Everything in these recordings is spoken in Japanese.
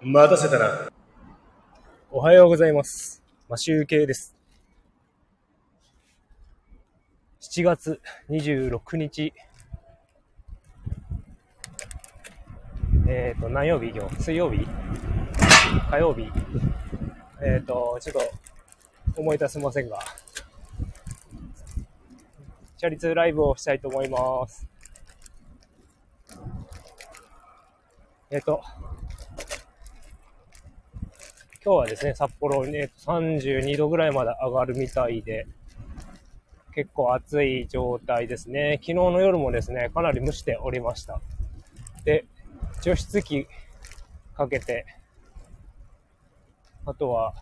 待たせたな。おはようございます。マシュウケイです。7月26日、えっ、と、何曜日？今日水曜日？火曜日？えっ、と、ちょっと思い出せませんが、チャリ通ライブをしたいと思います。えっ、と、今日はですね、札幌ね、32度ぐらいまで上がるみたいで、結構暑い状態ですね。昨日の夜もですね、かなり蒸しておりました。で、除湿機かけて、あとは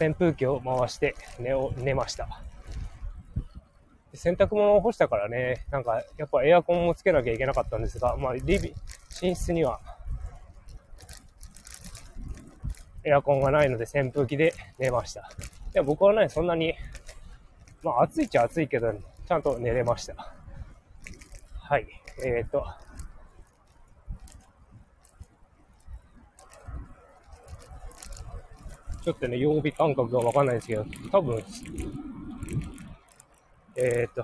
扇風機を回して寝を寝ました。洗濯物を干したからね、なんかやっぱエアコンもつけなきゃいけなかったんですが、まあリビ、寝室にはエアコンがないので扇風機で寝ました。いや、僕はね、そんなに、まあ暑いっちゃ暑いけど、ちゃんと寝れました。はい。えーと。ちょっとね、曜日感覚がわかんないですけど、多分、えーと。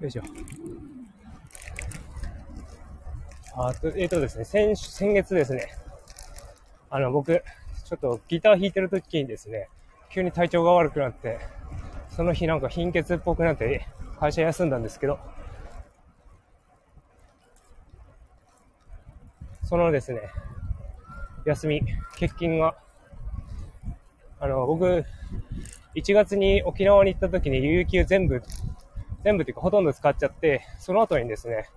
よいしょ。あと、えっ、とですね、先、先月ですね、あの、僕、ちょっとギター弾いてる時にですね、急に体調が悪くなって、その日なんか貧血っぽくなって、会社休んだんですけど、そのですね、休み、欠勤が、あの、僕、1月に沖縄に行った時に有給全部、全部っていうかほとんど使っちゃって、その後にですね、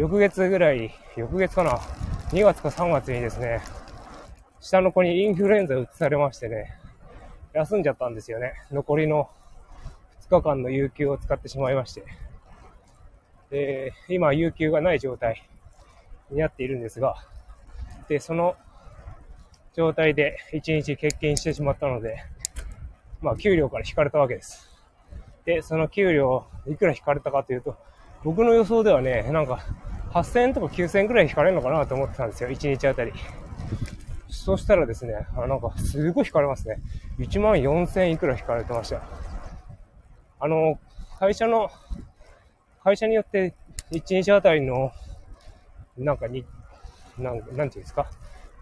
翌月ぐらい、翌月かな ?2 月か3月にですね、下の子にインフルエンザ移されましてね、休んじゃったんですよね。残りの2日間の有給を使ってしまいまして。で、今、有給がない状態になっているんですが、で、その状態で1日欠勤してしまったので、まあ、給料から引かれたわけです。で、その給料、いくら引かれたかというと、僕の予想ではね、なんか、8000円とか9000円くらい引かれるのかなと思ってたんですよ、1日あたり。そしたらですね、あなんか、すごい引かれますね。1万4000いくら引かれてました。あの、会社の、会社によって1日あたりの、なんかに、なんなんていうんですか、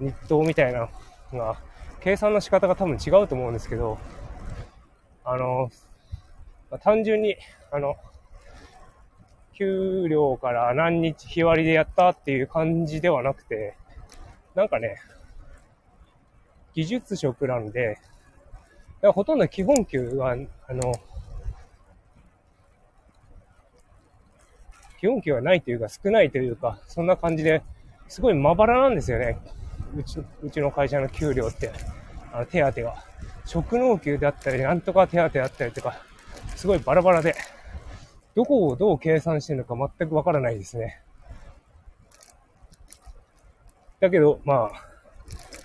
日当みたいなのが、計算の仕方が多分違うと思うんですけど、あの、単純に、あの、給料から何日日割りでやったっていう感じではなくて、なんかね、技術職なんで、ほとんど基本給は、あの、基本給はないというか少ないというか、そんな感じで、すごいまばらなんですよね。うち、うちの会社の給料って、あの、手当が。職能給であったり、なんとか手当であったりとか、すごいバラバラで、どこをどう計算してるのか全くわからないですね。だけど、まあ、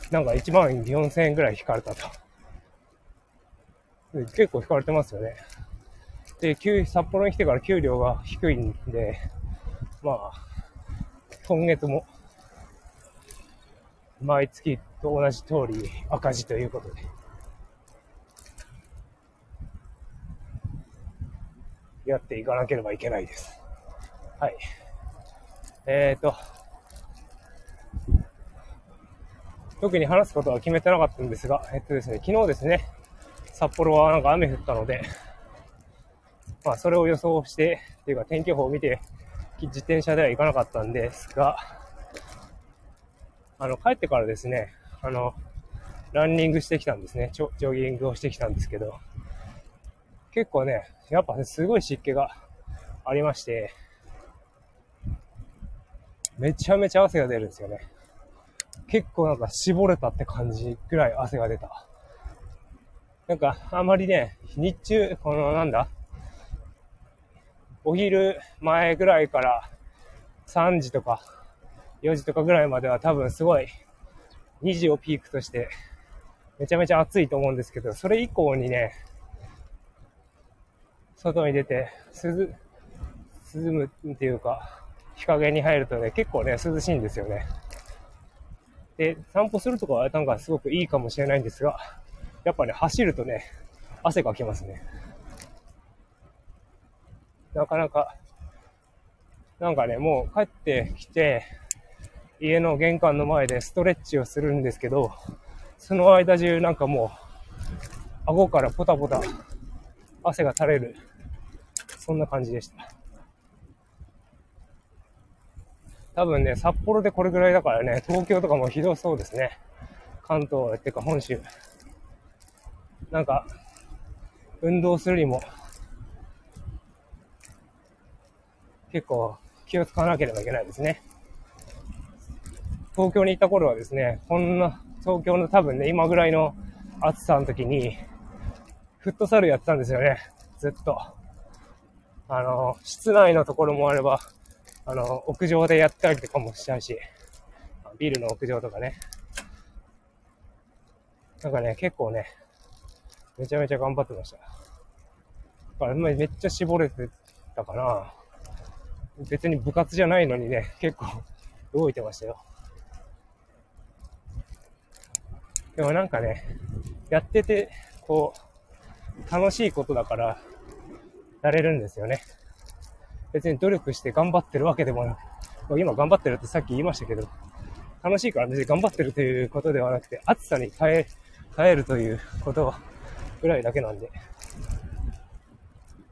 なんか1万4000円ぐらい引かれたと。結構引かれてますよね。で、札幌に来てから給料が低いんで、まあ、今月も、毎月と同じ通り赤字ということで。やっていかなければいけないです。はい。えーと、特に話すことは決めてなかったんですが、えっとですね、昨日ですね、札幌はなんか雨降ったので、まあそれを予想して、っていうか天気予報を見て、自転車では行かなかったんですが、あの、帰ってからですね、あの、ランニングしてきたんですね。ジョギングをしてきたんですけど、結構ね、やっぱね、すごい湿気がありまして、めちゃめちゃ汗が出るんですよね。結構なんか絞れたって感じぐらい汗が出た。なんか、あまりね、日中、このなんだ、お昼前ぐらいから3時とか4時とかぐらいまでは多分すごい2時をピークとしてめちゃめちゃ暑いと思うんですけど、それ以降にね、外に出て、涼、涼むっていうか、日陰に入るとね、結構ね、涼しいんですよね。で、散歩するとかはなんかすごくいいかもしれないんですが、やっぱね、走るとね、汗かきますね。なかなか、なんかね、もう帰ってきて、家の玄関の前でストレッチをするんですけど、その間中なんかもう、顎からポタポタ汗が垂れる、そんな感じでした。多分ね、札幌でこれぐらいだからね、東京とかもひどそうですね。関東っていうか本州。なんか、運動するにも、結構気を使わなければいけないですね。東京に行った頃はですね、こんな、東京の多分ね、今ぐらいの暑さの時に、フットサルやってたんですよね。ずっと。あの、室内のところもあれば、あの、屋上でやったりとかもしたし、ビルの屋上とかね。なんかね、結構ね、めちゃめちゃ頑張ってました。だからめっちゃ絞れてたかな。別に部活じゃないのにね、結構 動いてましたよ。でもなんかね、やってて、こう、楽しいことだから、やれるんですよね。別に努力して頑張ってるわけでもなく、今頑張ってるってさっき言いましたけど、楽しいから別に頑張ってるということではなくて、暑さに耐え、耐えるということぐらいだけなんで。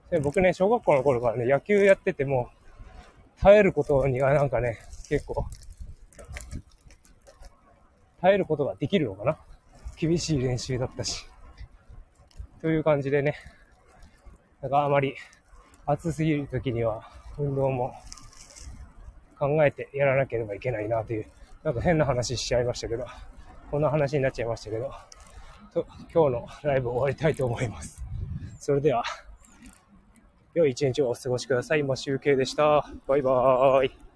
で僕ね、小学校の頃からね、野球やってても、耐えることにはなんかね、結構、耐えることができるのかな厳しい練習だったし。という感じでね、だからあまり暑すぎる時には運動も考えてやらなければいけないなという、なんか変な話しちゃいましたけど、こんな話になっちゃいましたけど、と今日のライブを終わりたいと思います。それでは、良い一日をお過ごしください。今集計でした。バイバーイ。